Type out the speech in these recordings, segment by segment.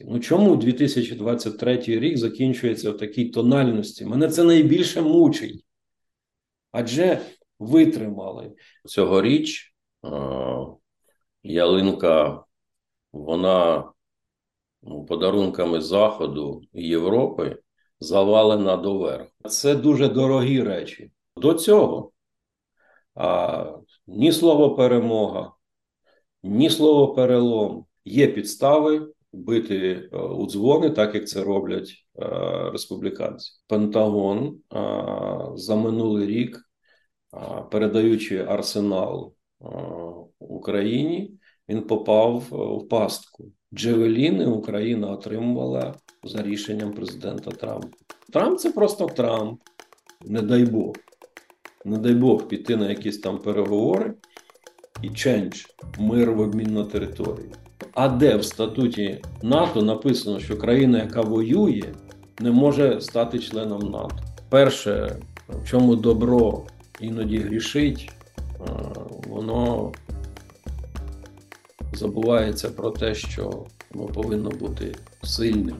поразки. Ну чому 2023 рік закінчується в такій тональності? Мене це найбільше мучить. Адже витримали цьогоріч е, ялинка, вона ну, подарунками Заходу і Європи завалена доверху. Це дуже дорогі речі. До цього а, ні слово перемога, ні слово перелом. Є підстави бити е, у дзвони, так як це роблять е, республіканці. Пентагон за минулий рік, передаючи арсенал Україні, він попав в пастку. Джевеліни Україна отримувала за рішенням президента Трампа. Трамп це просто Трамп, не дай Бог. Не дай Бог піти на якісь там переговори і чендж мир в обмін на територію. А де в статуті НАТО написано, що країна, яка воює, не може стати членом НАТО? Перше, в чому добро іноді грішить, воно забувається про те, що воно повинно бути сильним.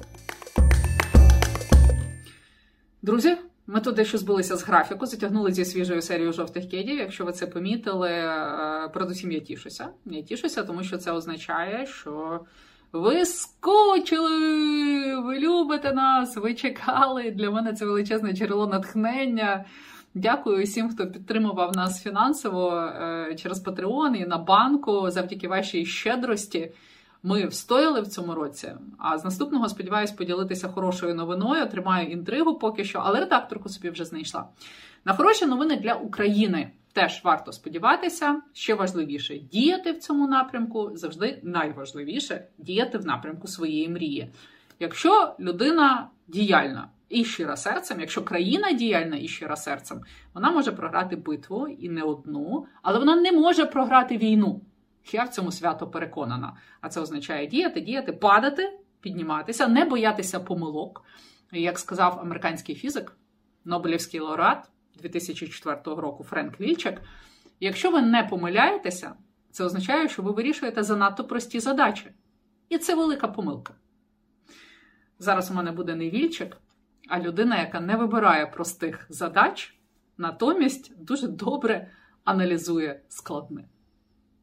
Друзі, ми тут дещо збилися з графіку, затягнули зі свіжою серією жовтих кедів. Якщо ви це помітили, е, передусім я тішуся. Я тішуся, тому що це означає, що ви скучили, ви любите нас, ви чекали. Для мене це величезне джерело натхнення. Дякую всім, хто підтримував нас фінансово е, через Patreon і на банку завдяки вашій щедрості. Ми встояли в цьому році. А з наступного сподіваюся поділитися хорошою новиною. Тримаю інтригу поки що, але редакторку собі вже знайшла. На хороші новини для України теж варто сподіватися. Ще важливіше діяти в цьому напрямку завжди найважливіше діяти в напрямку своєї мрії. Якщо людина діяльна і щира серцем, якщо країна діяльна і щира серцем, вона може програти битву і не одну, але вона не може програти війну. Я в цьому свято переконана. А це означає діяти, діяти, падати, підніматися, не боятися помилок. Як сказав американський фізик, Нобелівський лауреат 2004 року Френк Вільчак, якщо ви не помиляєтеся, це означає, що ви вирішуєте занадто прості задачі. І це велика помилка. Зараз у мене буде не Вільчик, а людина, яка не вибирає простих задач, натомість дуже добре аналізує складне.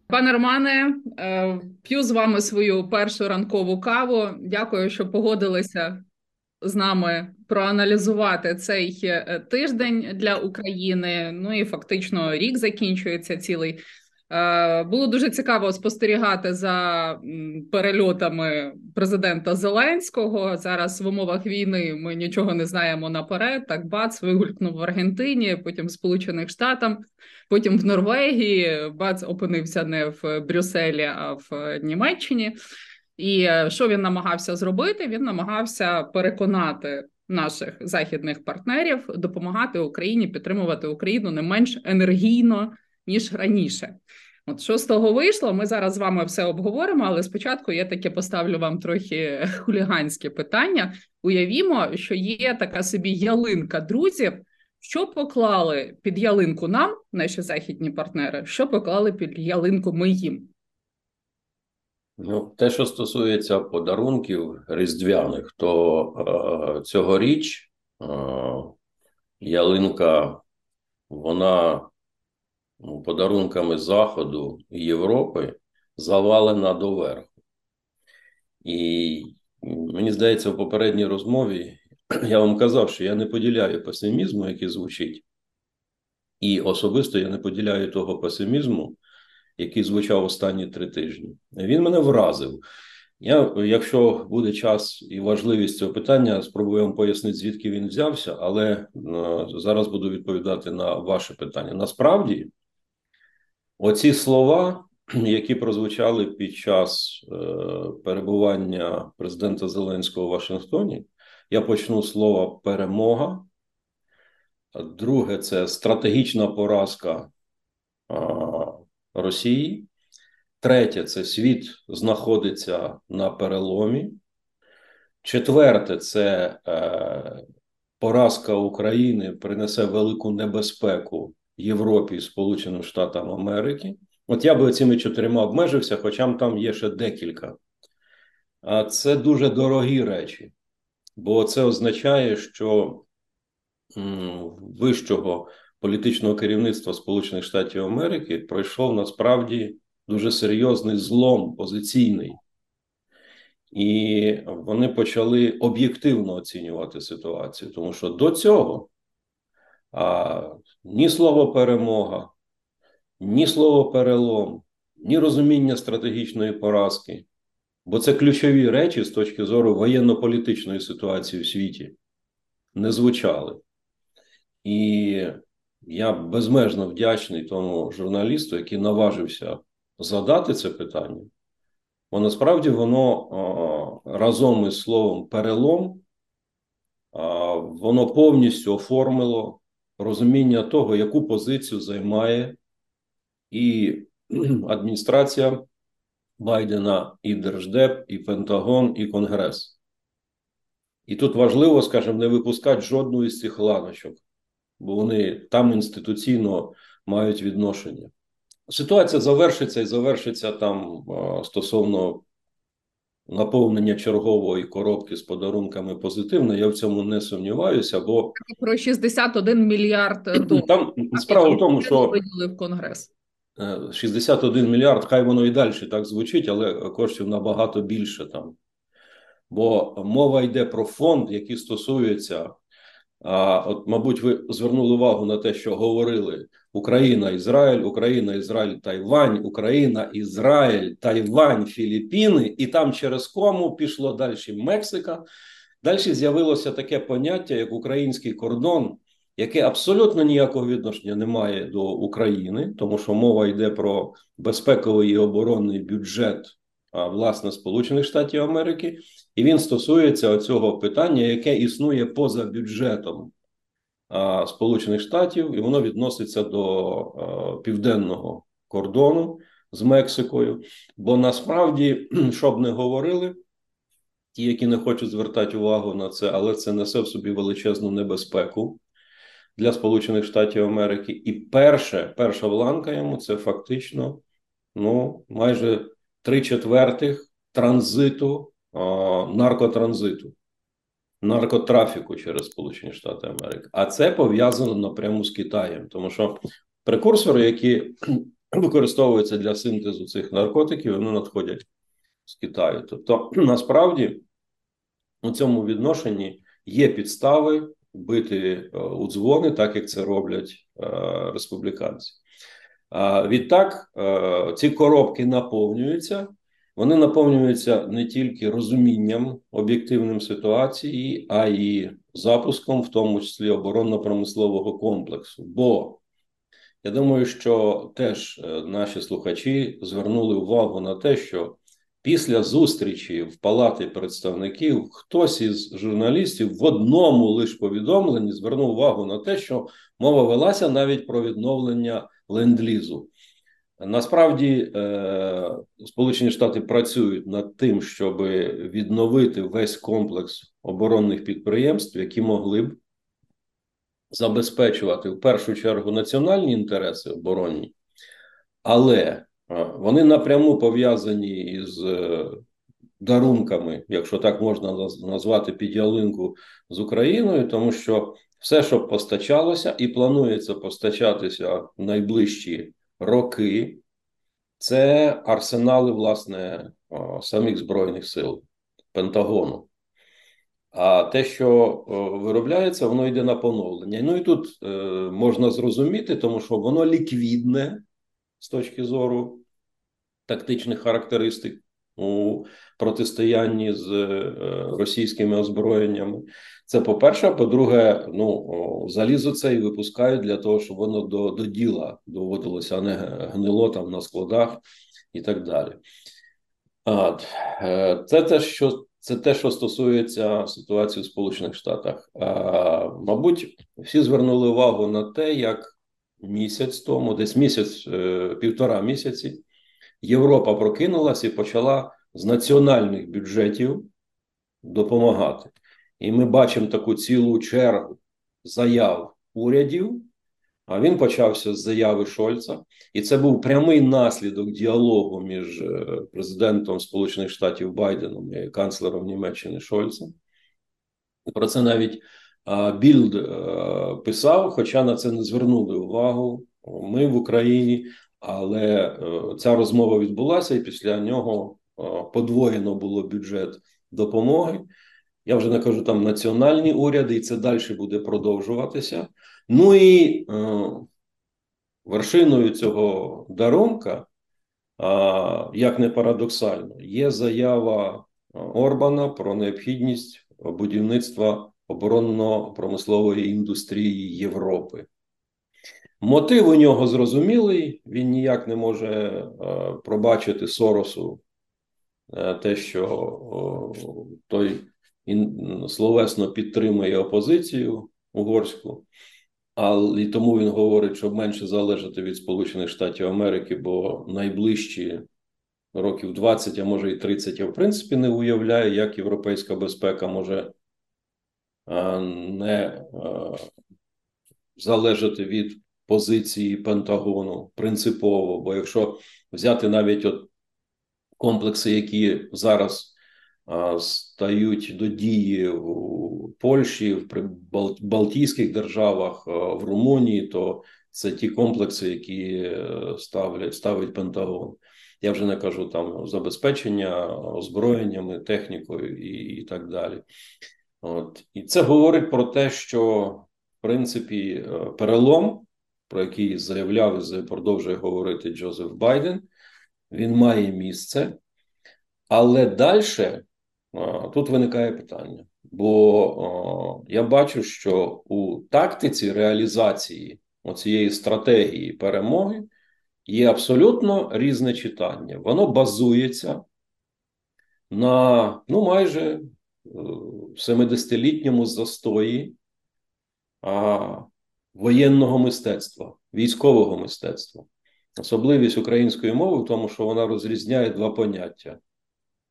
Пане Романе, е, п'ю з вами свою першу ранкову каву. Дякую, що погодилися з нами проаналізувати цей е, тиждень для України. Ну і фактично рік закінчується цілий. Е, було дуже цікаво спостерігати за перельотами президента Зеленського. Зараз в умовах війни ми нічого не знаємо наперед. Так бац вигулькнув в Аргентині, потім в Сполучених Штатах, потім в Норвегії. Бац опинився не в Брюсселі, а в Німеччині. І е, що він намагався зробити? Він намагався переконати наших західних партнерів допомагати Україні підтримувати Україну не менш енергійно ніж раніше. От що з того вийшло, ми зараз з вами все обговоримо, але спочатку я таке поставлю вам трохи хуліганське питання. Уявімо, що є така собі ялинка друзів. Що поклали під ялинку нам, наші західні партнери, що поклали під ялинку ми їм? Ну, те, що стосується подарунків різдвяних, то е, цьогоріч е, ялинка вона Ну, подарунками Заходу і Європи завалена доверху. І мені здається, в попередній розмові я вам казав, що я не поділяю песимізму, який звучить. І особисто я не поділяю того песимізму, який звучав останні три тижні. Він мене вразив. Я, Якщо буде час і важливість цього питання, спробую вам пояснити, звідки він взявся, але uh, зараз буду відповідати на ваше питання. Насправді, Оці слова, які прозвучали під час е, перебування президента Зеленського у Вашингтоні, я почну з слова перемога. Друге, це стратегічна поразка Росії. Третє це світ знаходиться на переломі. Четверте, це е, поразка України принесе велику небезпеку Європі і Сполученим Штатам Америки. От я би цими чотирма обмежився, хоча там є ще декілька. А це дуже дорогі речі, бо це означає, що вищого політичного керівництва Сполучених Штатів Америки пройшов насправді дуже серйозний злом позиційний. І вони почали об'єктивно оцінювати ситуацію, тому що до цього а, ні слово перемога, ні слово перелом, ні розуміння стратегічної поразки, бо це ключові речі з точки зору воєнно-політичної ситуації в світі, не звучали. І я безмежно вдячний тому журналісту, який наважився задати це питання. Бо насправді воно разом із словом перелом, воно повністю оформило розуміння того, яку позицію займає і адміністрація Байдена, і Держдеп, і Пентагон, і Конгрес. І тут важливо, скажімо, не випускати жодну із цих ланочок, бо вони там інституційно мають відношення. Ситуація завершиться і завершиться там стосовно наповнення чергової коробки з подарунками позитивно. Я в цьому не сумніваюся, бо про 61 мільярд доларів. Там справа в тому, що виділив конгрес. 61 е, мільярд, хай воно і далі так звучить, але коштів набагато більше там. Бо мова йде про фонд, який стосується а от, мабуть, ви звернули увагу на те, що говорили Україна, Ізраїль, Україна, Ізраїль, Тайвань, Україна, Ізраїль, Тайвань, Філіппіни, і там через кому пішло далі Мексика. Далі з'явилося таке поняття, як український кордон, яке абсолютно ніякого відношення не має до України, тому що мова йде про безпековий і оборонний бюджет власне Сполучених Штатів Америки, і він стосується цього питання, яке існує поза бюджетом Сполучених Штатів, і воно відноситься до південного кордону з Мексикою. Бо насправді, що б не говорили, ті, які не хочуть звертати увагу на це, але це несе в собі величезну небезпеку. Для Сполучених Штатів Америки, і перше, перша вланка йому це фактично ну майже три четвертих транзиту, наркотранзиту, наркотрафіку через Сполучені Штати Америки. А це пов'язано напряму з Китаєм, тому що прекурсори, які використовуються для синтезу цих наркотиків, вони надходять з Китаю. Тобто, насправді, у цьому відношенні є підстави бити е, у дзвони, так як це роблять е, республіканці. Відтак е, ці коробки наповнюються. Вони наповнюються не тільки розумінням об'єктивним ситуації, а й запуском, в тому числі оборонно-промислового комплексу. Бо я думаю, що теж наші слухачі звернули увагу на те, що після зустрічі в палати представників хтось із журналістів в одному лише повідомленні звернув увагу на те, що мова велася навіть про відновлення ленд-лізу. Насправді е, Сполучені Штати працюють над тим, щоб відновити весь комплекс оборонних підприємств, які могли б забезпечувати в першу чергу національні інтереси оборонні, але вони напряму пов'язані із е, дарунками, якщо так можна назвати під ялинку з Україною, тому що все, що постачалося, і планується постачатися в найближчі роки, це арсенали, власне, самих Збройних сил Пентагону. А те, що виробляється, воно йде на поновлення. Ну і тут е, можна зрозуміти, тому що воно ліквідне з точки зору тактичних характеристик у протистоянні з е, російськими озброєннями. Це по-перше, по-друге, ну залізо це і випускають для того, щоб воно до до діла доводилося, а не гнило там на складах і так далі. От. Е, це те, що це те, що стосується ситуації в Сполучених Штатах. А, Мабуть, всі звернули увагу на те, як місяць тому, десь місяць, е, півтора місяці, Європа прокинулася і почала з національних бюджетів допомагати. І ми бачимо таку цілу чергу заяв урядів А він почався з заяви Шольца, і це був прямий наслідок діалогу між е, президентом Сполучених Штатів Байденом і канцлером Німеччини Шольцем. Про це навіть Більд е, писав, хоча на це не звернули увагу. Ми в Україні, але е, ця розмова відбулася, і після нього подвоєно було бюджет допомоги. Я вже не кажу там національні уряди, і це далі буде продовжуватися. Ну і е, вершиною цього дарунка, е, як не парадоксально, є заява Орбана про необхідність будівництва оборонно-промислової індустрії Європи. Мотив у нього зрозумілий, він ніяк не може е, пробачити Соросу е, те, що той словесно підтримує опозицію угорську, але і тому він говорить, щоб менше залежати від Сполучених Штатів Америки, бо найближчі років 20, а може і 30, я в принципі не уявляє, як європейська безпека може не залежати від позиції Пентагону принципово. Бо якщо взяти навіть от комплекси, які зараз стають до дії в Польщі, в Балтійських державах, в Румунії, то це ті комплекси, які е, ставлять ставить Пентагон. Я вже не кажу там забезпечення озброєннями, технікою і, і так далі. От і це говорить про те, що в принципі е, перелом, про який заявляв і продовжує говорити Джозеф Байден, він має місце, але далі тут виникає питання. Бо я бачу, що у тактиці реалізації цієї стратегії перемоги є абсолютно різне читання. Воно базується на ну майже 70-літньому застої а, воєнного мистецтва, військового мистецтва. Особливість української мови в тому, що вона розрізняє два поняття: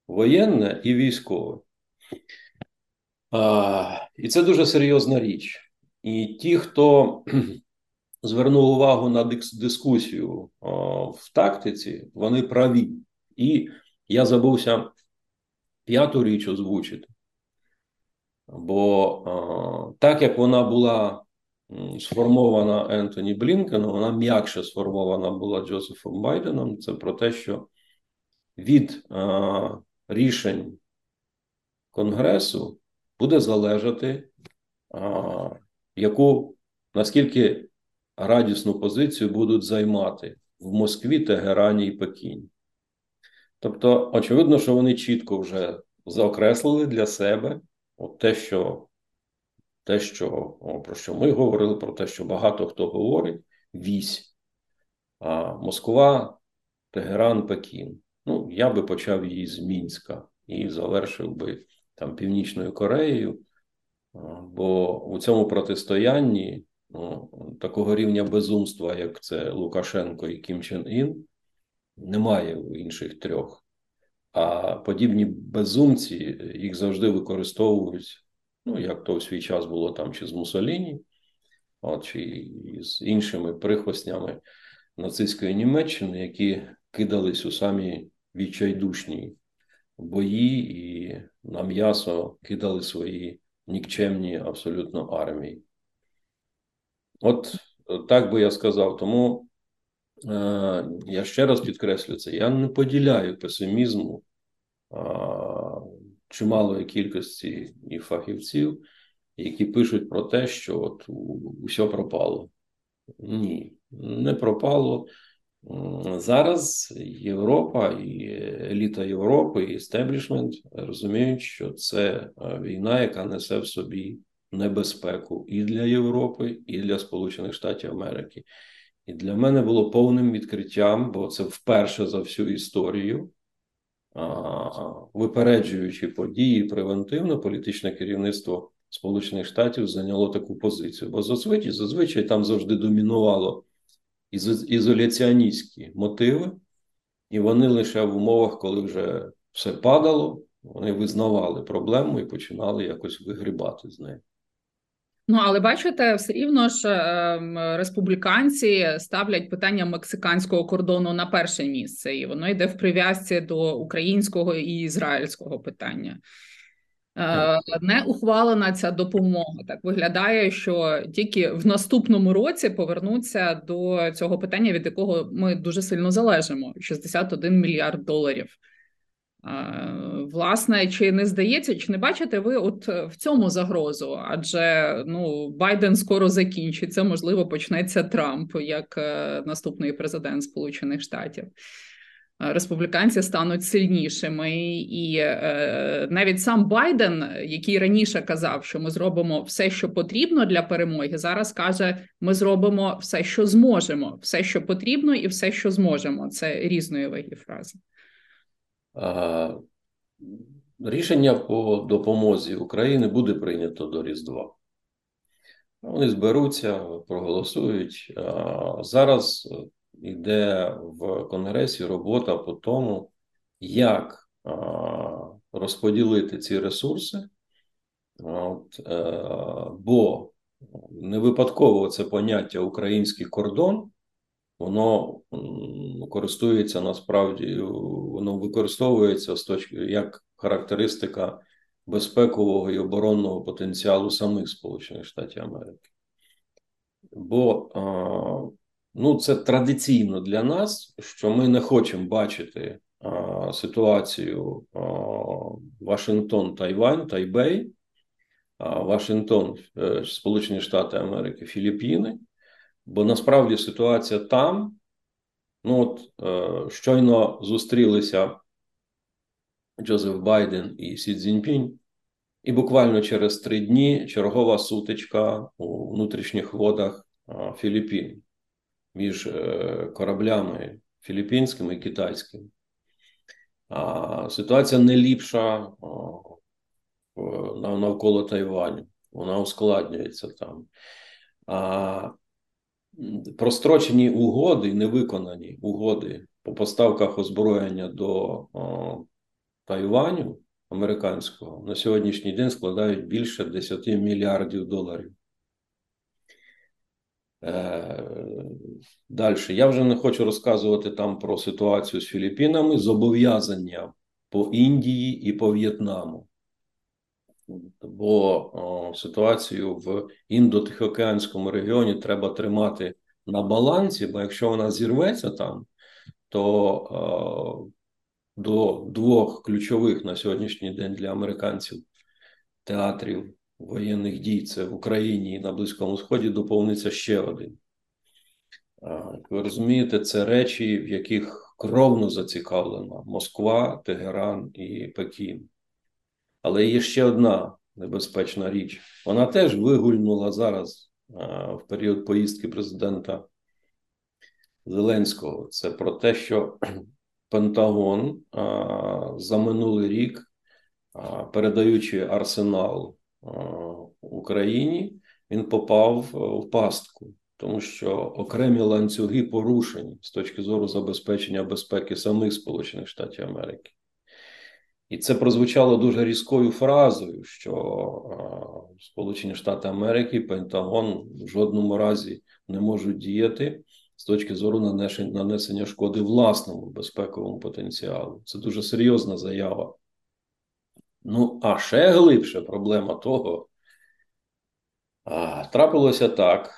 воєнне і військове. А, І це дуже серйозна річ. І ті, хто звернув увагу на дискусію а, в тактиці, вони праві. І я забувся п'яту річ озвучити. Бо так як вона була сформована Ентоні Блінкеном, вона м'якше сформована була Джозефом Байденом. Це про те, що від рішень Конгресу буде залежати, яку наскільки радісну позицію будуть займати в Москві, Тегерані і Пекіні. Тобто, очевидно, що вони чітко вже заокреслили для себе от те, що те, що про що ми говорили, про те, що багато хто говорить, вісь. А Москва, Тегеран, Пекін. Ну, я би почав її з Мінська і завершив би там Північною Кореєю. Бо у цьому протистоянні ну, такого рівня безумства, як це Лукашенко і Кім Чен Ін, немає в інших трьох. А подібні безумці їх завжди використовують, ну, як то в свій час було там чи з Мусоліні, от, чи з іншими прихвостнями нацистської Німеччини, які кидались у самі відчайдушні бої і на м'ясо кидали свої нікчемні абсолютно армії. От так би я сказав. Тому е, я ще раз підкреслю це: я не поділяю песимізму чималої кількості і фахівців, які пишуть про те, що от усе пропало. Ні, не пропало. Зараз Європа і еліта Європи, і естеблішмент розуміють, що це війна, яка несе в собі небезпеку і для Європи, і для Сполучених Штатів Америки. І для мене було повним відкриттям, бо це вперше за всю історію випереджуючи події превентивно, політичне керівництво Сполучених Штатів зайняло таку позицію. Бо зазвичай зазвичай там завжди домінувало ізоляціоністські мотиви, і вони лише в умовах, коли вже все падало, вони визнавали проблему і починали якось вигрібати з неї. Ну, але бачите, все рівно ж е, республіканці ставлять питання мексиканського кордону на перше місце, і воно йде в прив'язці до українського і ізраїльського питання. Е, не ухвалена ця допомога. Так виглядає, що тільки в наступному році повернуться до цього питання, від якого ми дуже сильно залежимо: 61 мільярд доларів. Власне, чи не здається, чи не бачите ви от е, в цьому загрозу? Адже ну Байден скоро закінчиться, можливо, почнеться Трамп як е, наступний президент Сполучених Штатів. Республіканці стануть сильнішими, і е, навіть сам Байден, який раніше казав, що ми зробимо все, що потрібно для перемоги, зараз каже: ми зробимо все, що зможемо, все, що потрібно, і все, що зможемо. Це різної ваги фрази. Рішення по допомозі України буде прийнято до Різдва. Вони зберуться, проголосують. Зараз йде в Конгресі робота по тому, як розподілити ці ресурси, От, е, бо не випадково це поняття український кордон воно користується насправді, воно використовується з точки як характеристика безпекового і оборонного потенціалу самих Сполучених Штатів Америки. Бо ну, це традиційно для нас, що ми не хочемо бачити ситуацію Вашингтон, Тайвань, Тайбей, Вашингтон, е, Сполучені Штати Америки, Філіппіни. Бо насправді ситуація там, ну от е, щойно зустрілися Джозеф Байден і Сі Цзіньпінь, і буквально через три дні чергова сутичка у внутрішніх водах е, Філіппін між е, кораблями філіппінськими і китайськими. А ситуація не ліпша навколо Тайваню. Вона ускладнюється там. А прострочені угоди, невиконані угоди по поставках озброєння до о, Тайваню американського на сьогоднішній день складають більше 10 мільярдів доларів. Е, Далі. Я вже не хочу розказувати там про ситуацію з Філіппінами, зобов'язання по Індії і по В'єтнаму бо ситуацію в індотихоокеанському регіоні треба тримати на балансі, бо якщо вона зірветься там, то до двох ключових на сьогоднішній день для американців театрів воєнних дій це в Україні і на Близькому Сході доповниться ще один. Ви розумієте, це речі, в яких кровно зацікавлена Москва, Тегеран і Пекін. Але є ще одна небезпечна річ. Вона теж вигульнула зараз в період поїздки президента Зеленського. Це про те, що Пентагон за минулий рік, передаючи арсенал Україні, він попав в пастку. Тому що окремі ланцюги порушені з точки зору забезпечення безпеки самих Сполучених Штатів Америки. І це прозвучало дуже різкою фразою, що е, Сполучені Штати Америки, Пентагон в жодному разі не можуть діяти з точки зору нанесення шкоди власному безпековому потенціалу. Це дуже серйозна заява. Ну, а ще глибше проблема того, а, трапилося так,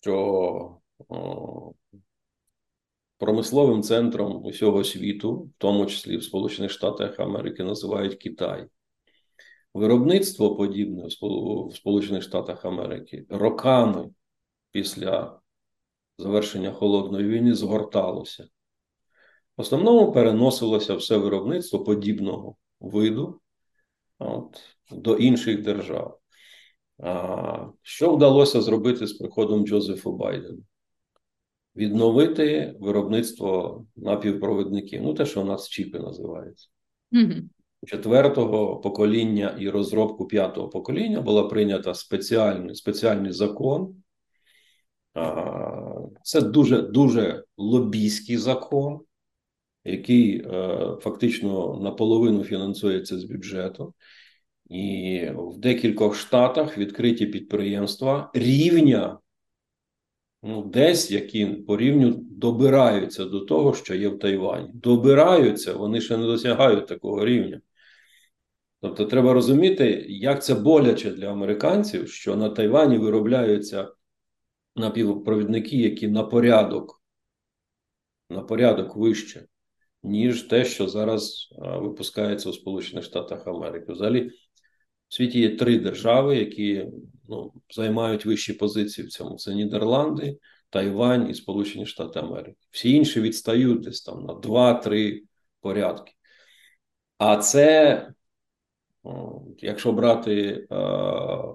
що о, промисловим центром усього світу, в тому числі в Сполучених Штатах Америки, називають Китай. Виробництво подібне в Сполучених Штатах Америки роками після завершення холодної війни згорталося. В основному переносилося все виробництво подібного виду от, до інших держав. Що вдалося зробити з приходом Джозефа Байдена? Відновити виробництво напівпровідників. Ну, те, що у нас чіпи називається. Угу. Четвертого покоління і розробку п'ятого покоління була прийнята спеціальний спеціальний закон. Це дуже дуже лобійський закон, який е, фактично наполовину фінансується з бюджету. І в декількох штатах відкриті підприємства рівня, ну, десь які по рівню добираються до того, що є в Тайвані. Добираються, вони ще не досягають такого рівня. Тобто, треба розуміти, як це боляче для американців, що на Тайвані виробляються напівпровідники, які на порядок, на порядок вище, ніж те, що зараз випускається у Сполучених Штатах Америки. Взагалі, в світі є три держави, які ну, займають вищі позиції в цьому: це Нідерланди, Тайвань і Сполучені Штати Америки. Всі інші відстають десь там на 2-3 порядки. А це, якщо брати е,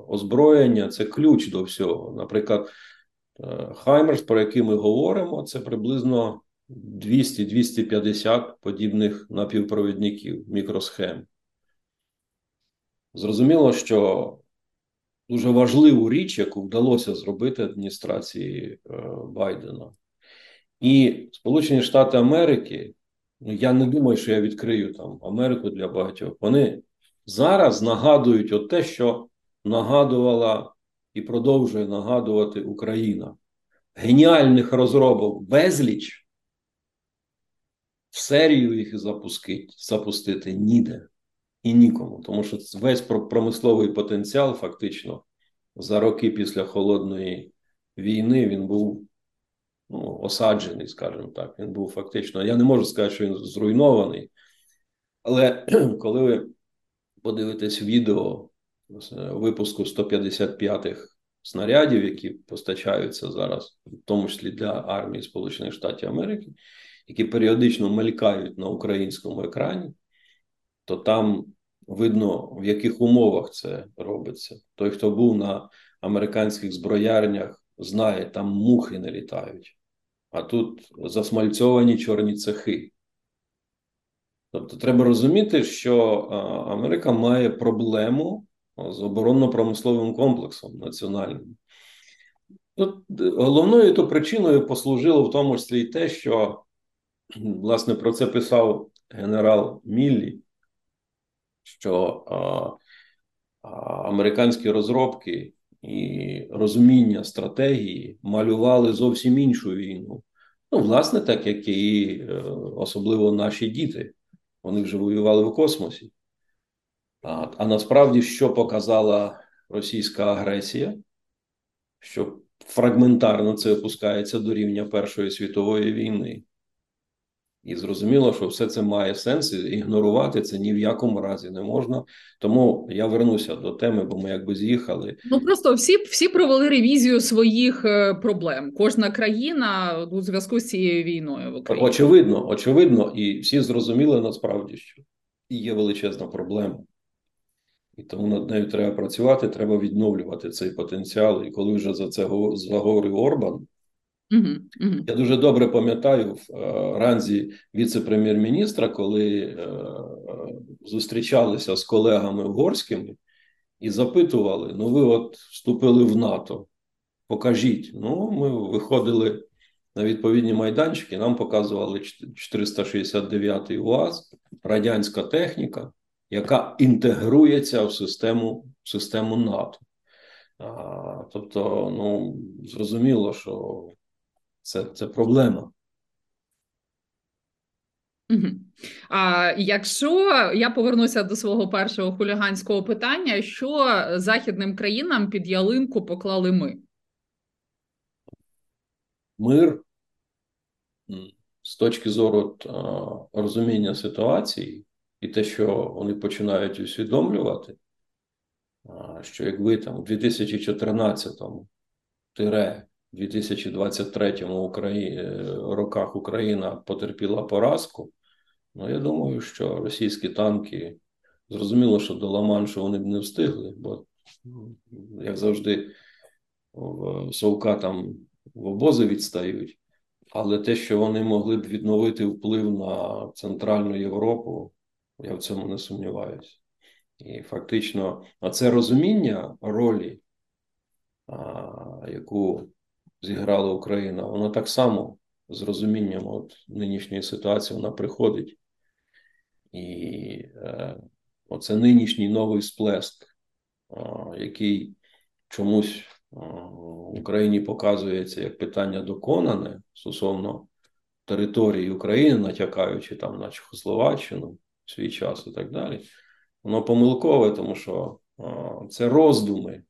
озброєння, це ключ до всього. Наприклад, е, Хаймерс, про який ми говоримо, це приблизно 200-250 подібних напівпровідників, мікросхем. Зрозуміло, що дуже важливу річ, яку вдалося зробити адміністрації е, Байдена. І Сполучені Штати Америки, ну я не думаю, що я відкрию там Америку для багатьох. Вони зараз нагадують от те, що нагадувала і продовжує нагадувати Україна. Геніальних розробок безліч. В серію їх запустити, запустити ніде і нікому, тому що весь промисловий потенціал, фактично, за роки після холодної війни він був ну, осаджений, скажімо так. Він був фактично. Я не можу сказати, що він зруйнований, але коли ви подивитесь відео випуску 155-х снарядів, які постачаються зараз, в тому числі для армії Сполучених Штатів Америки, які періодично мелькають на українському екрані то там видно, в яких умовах це робиться. Той, хто був на американських зброярнях, знає, там мухи не літають, а тут засмальцьовані чорні цехи. Тобто, треба розуміти, що Америка має проблему з оборонно-промисловим комплексом національним. Тут головною то причиною послужило в тому числі і те, що власне про це писав генерал Міллі що а, американські розробки і розуміння стратегії малювали зовсім іншу війну. Ну, власне, так як і е, особливо наші діти. Вони вже воювали в космосі. А, а насправді, що показала російська агресія, що фрагментарно це опускається до рівня Першої світової війни. І зрозуміло, що все це має сенс, і ігнорувати це ні в якому разі не можна. Тому я вернуся до теми, бо ми якби з'їхали. Ну просто всі всі провели ревізію своїх е, проблем. Кожна країна у зв'язку з цією війною в Україні. Очевидно, очевидно, і всі зрозуміли насправді, що є величезна проблема. І тому над нею треба працювати, треба відновлювати цей потенціал. І коли вже за це заговорив Орбан. Угу, угу. Я дуже добре пам'ятаю в е, ранзі віце-прем'єр-міністра, коли е, зустрічалися з колегами угорськими і запитували: ну, ви от вступили в НАТО, покажіть. Ну, ми виходили на відповідні майданчики, нам показували 469-й УАЗ, радянська техніка, яка інтегрується в систему, в систему НАТО. А, Тобто, ну зрозуміло, що це, це проблема. А якщо я повернуся до свого першого хуліганського питання, що західним країнам під ялинку поклали ми? Мир з точки зору розуміння ситуації і те, що вони починають усвідомлювати, що якби там у 2014-му тире 2023 Украї... Е, роках Україна потерпіла поразку. Ну, я думаю, що російські танки зрозуміло, що до Ла-Маншу вони б не встигли, бо, як завжди, в Совка там в обози відстають. Але те, що вони могли б відновити вплив на Центральну Європу, я в цьому не сумніваюся. І фактично, це розуміння ролі, а, яку зіграла Україна, вона так само з розумінням от нинішньої ситуації вона приходить. І е, оце нинішній новий сплеск, який чомусь в Україні показується як питання доконане стосовно території України, натякаючи там на Чехословаччину в свій час і так далі. Воно помилкове, тому що це роздуми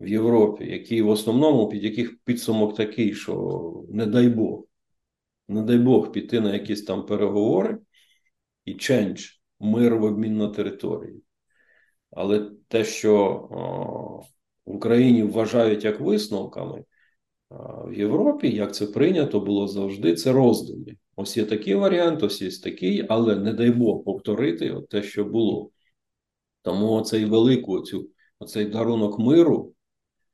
в Європі, які в основному під яких підсумок такий, що не дай Бог, не дай Бог піти на якісь там переговори і чендж, мир в обмін на території. Але те, що в Україні вважають як висновками, в Європі, як це прийнято було завжди, це роздуми. Ось є такий варіант, ось є такий, але не дай Бог повторити от те, що було. Тому оцей великий, оцю, оцей дарунок миру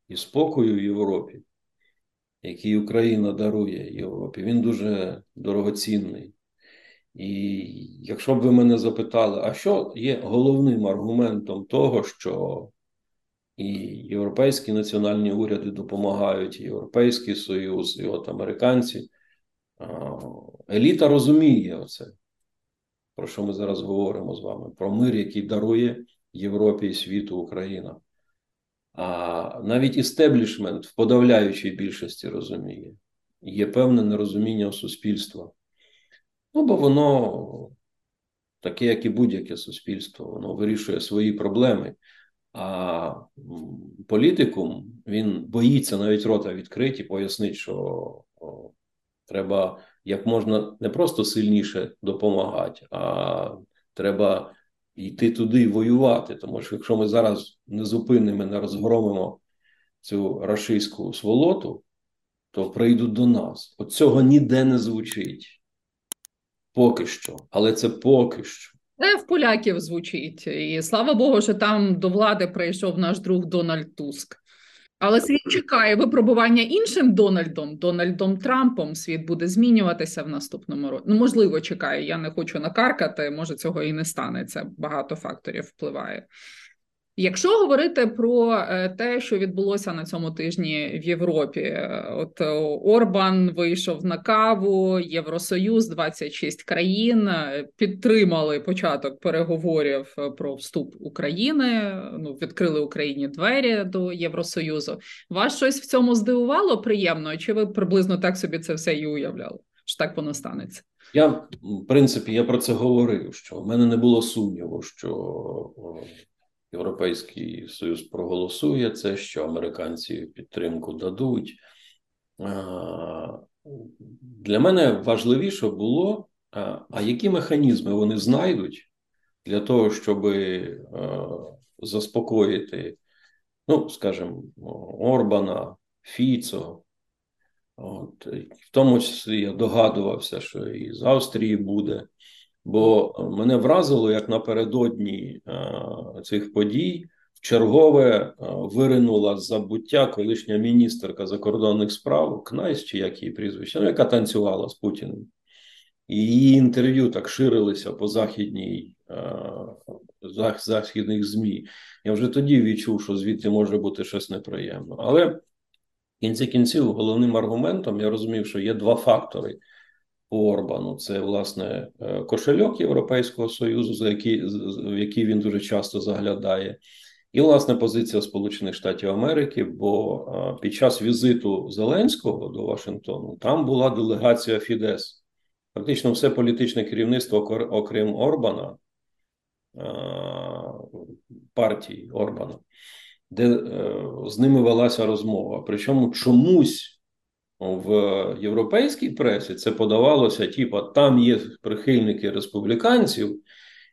і спокою в Європі, який Україна дарує Європі, він дуже дорогоцінний. І якщо б ви мене запитали, а що є головним аргументом того, що і європейські національні уряди допомагають, і Європейський Союз, і от американці, еліта розуміє оце, про що ми зараз говоримо з вами, про мир, який дарує Європі і світу Україна. А навіть істеблішмент в подавляючій більшості розуміє, є певне нерозуміння суспільства. Ну, бо воно таке, як і будь-яке суспільство, воно вирішує свої проблеми. А політикум він боїться навіть рота відкрити, пояснити, що треба як можна не просто сильніше допомагати, а треба йти туди і воювати. Тому що якщо ми зараз не зупинимо, не розгромимо цю рашистську сволоту, то прийдуть до нас. От цього ніде не звучить. Поки що, але це поки що. Це в поляків звучить, і слава Богу, що там до влади прийшов наш друг Дональд Туск. Але світ чекає випробування іншим Дональдом, Дональдом Трампом. Світ буде змінюватися в наступному році. Ну, можливо, чекає. Я не хочу накаркати. Може, цього і не станеться. Багато факторів впливає. Якщо говорити про е, те, що відбулося на цьому тижні в Європі, е, от е, Орбан вийшов на каву, Євросоюз, 26 країн підтримали початок переговорів про вступ України. Ну відкрили Україні двері до Євросоюзу. Вас щось в цьому здивувало приємно? Чи ви приблизно так собі це все і уявляли? Що так воно станеться? Я в принципі я про це говорив. Що в мене не було сумніву, що Європейський Союз проголосує це, що американці підтримку дадуть. Для мене важливіше було, а які механізми вони знайдуть для того, щоб заспокоїти, ну, скажімо, Орбана, Фіцо. От, В тому числі я догадувався, що і з Австрії буде. Бо мене вразило, як напередодні е, цих подій в чергове е, виринула з забуття колишня міністерка закордонних справ Кнайс, чи як її прізвище, ну, яка танцювала з Путіним. І її інтерв'ю так ширилися по західній е, західних ЗМІ. Я вже тоді відчув, що звідти може бути щось неприємно. Але в кінці кінців головним аргументом я розумів, що є два фактори Орбану. Це власне е, кошельок Європейського союзу, за який в який він дуже часто заглядає, і власне позиція Сполучених Штатів Америки. Бо е, під час візиту Зеленського до Вашингтону там була делегація Фідес. Фактично, все політичне керівництво, окрім Орбана, е, партії Орбана, де з ними велася розмова. Причому чомусь в європейській пресі це подавалося, типу, там є прихильники республіканців,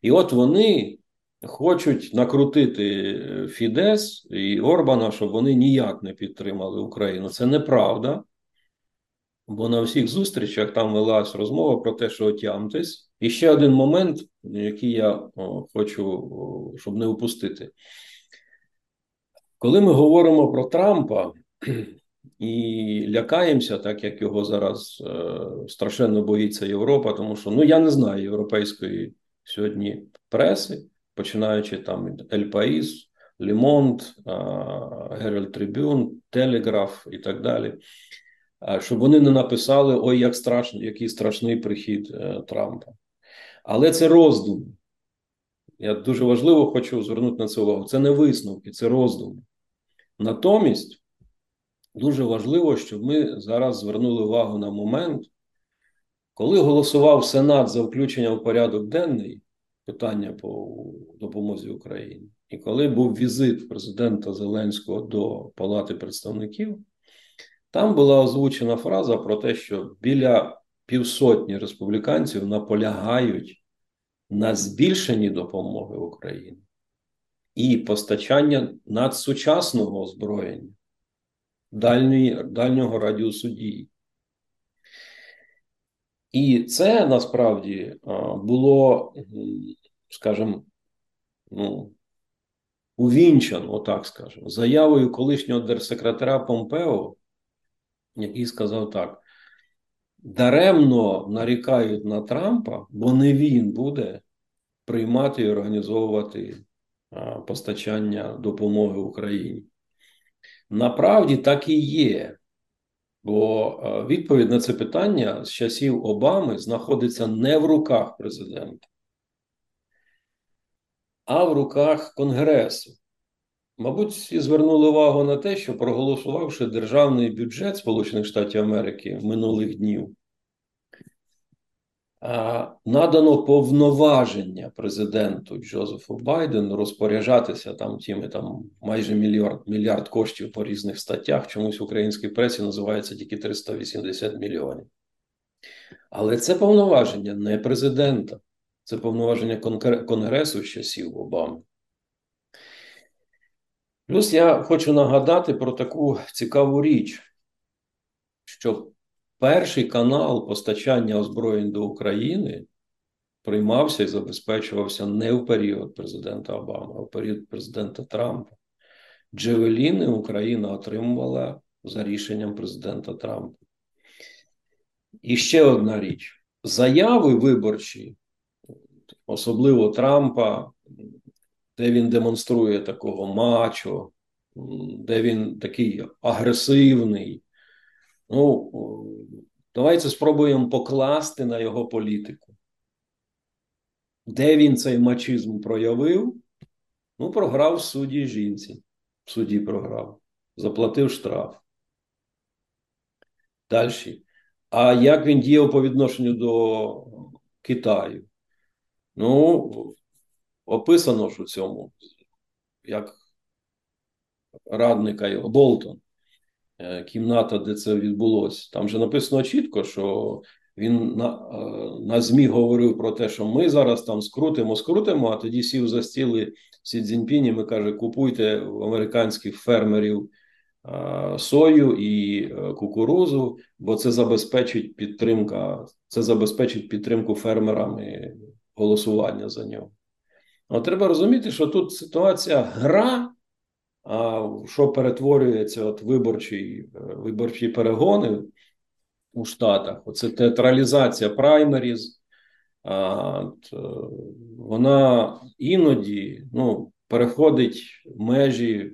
і от вони хочуть накрутити Фідес і Орбана, щоб вони ніяк не підтримали Україну. Це неправда. Бо на всіх зустрічах там велась розмова про те, що отямтесь. І ще один момент, який я хочу, щоб не упустити. Коли ми говоримо про Трампа, і лякаємося, так як його зараз е, страшенно боїться Європа, тому що ну я не знаю європейської сьогодні преси, починаючи там Ель Паїс, Ле Монд, Геральд Трибюн, Телеграф і так далі. Щоб вони не написали ой, як страшно, який страшний прихід е, Трампа. Але це роздум. Я дуже важливо хочу звернути на це увагу. Це не висновки, це роздуми. Натомість дуже важливо, щоб ми зараз звернули увагу на момент, коли голосував Сенат за включення в порядок денний питання по допомозі Україні, і коли був візит президента Зеленського до Палати представників, там була озвучена фраза про те, що біля півсотні республіканців наполягають на збільшенні допомоги Україні і постачання надсучасного озброєння дальньої, дальнього радіусу дії. І це насправді було, скажімо, ну, увінчано, отак скажемо, заявою колишнього держсекретаря Помпео, який сказав так: даремно нарікають на Трампа, бо не він буде приймати і організовувати постачання допомоги Україні. Направді так і є. Бо відповідь на це питання з часів Обами знаходиться не в руках президента, а в руках Конгресу. Мабуть, всі звернули увагу на те, що проголосувавши державний бюджет Сполучених Штатів Америки минулих днів, надано повноваження президенту Джозефу Байдену розпоряджатися там тими там майже мільярд мільярд коштів по різних статтях. Чомусь в українській пресі називається тільки 380 мільйонів. Але це повноваження не президента, це повноваження Конгресу з часів Обами. Плюс я хочу нагадати про таку цікаву річ, що перший канал постачання озброєнь до України приймався і забезпечувався не в період президента Обами, а в період президента Трампа. Джевеліни Україна отримувала за рішенням президента Трампа. І ще одна річ: заяви виборчі, особливо Трампа, де він демонструє такого мачо, де він такий агресивний. Ну, давайте спробуємо покласти на його політику. Де він цей мачизм проявив? Ну, програв в суді жінці. В суді програв, заплатив штраф. Далі. А як він діяв по відношенню до Китаю? Ну, описано ж у цьому, як радника його Болтон, кімната, де це відбулося. Там же написано чітко, що він на е, на ЗМІ говорив про те, що ми зараз там скрутимо, скрутимо, а тоді сів за стіли Сі Цзіньпінь і каже: купуйте в американських фермерів е, сою і кукурузу, бо це забезпечить підтримка, це забезпечить підтримку фермерами голосування за нього. Але треба розуміти, що тут ситуація гра, що перетворюється от виборчі, е, виборчі перегони у Штатах, оце театралізація праймеріз, а, е, вона іноді ну, переходить межі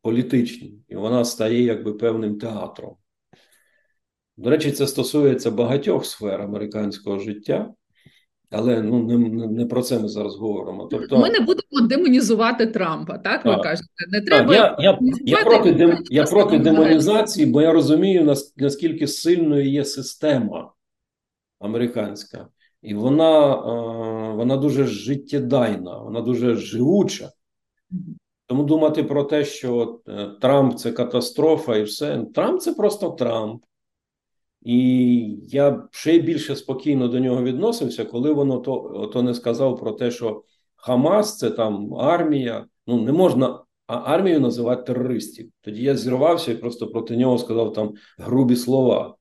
політичні, і вона стає якби певним театром. До речі, це стосується багатьох сфер американського життя. Але ну не не про це ми зараз говоримо. Тобто ми не будемо демонізувати Трампа, так, ви кажете. Не треба я, я, я проти дем, я проти демонізації, бо я розумію, наскільки сильною є система американська, і вона, вона дуже життєдайна, вона дуже живуча. Тому думати про те, що е, Трамп це катастрофа, і все Трамп це просто Трамп. І я ще більше спокійно до нього відносився, коли воно то то не сказав про те, що Хамас це там армія. Ну не можна армію називати терористів. Тоді я зірвався і просто проти нього сказав там грубі слова.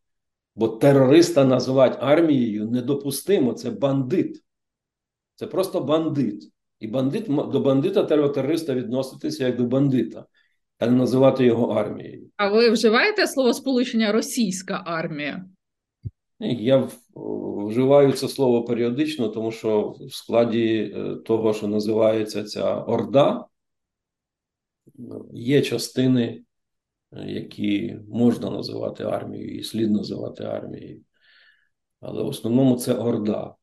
Бо терориста називати армією недопустимо, це бандит. Це просто бандит. І бандит до бандита треба терориста відноситися як до бандита а не називати його армією. А ви вживаєте слово сполучення російська армія? Я вживаю це слово періодично, тому що в складі е, того, що називається ця Орда, є частини, е, які можна називати армією і слід називати армією. Але в основному це Орда.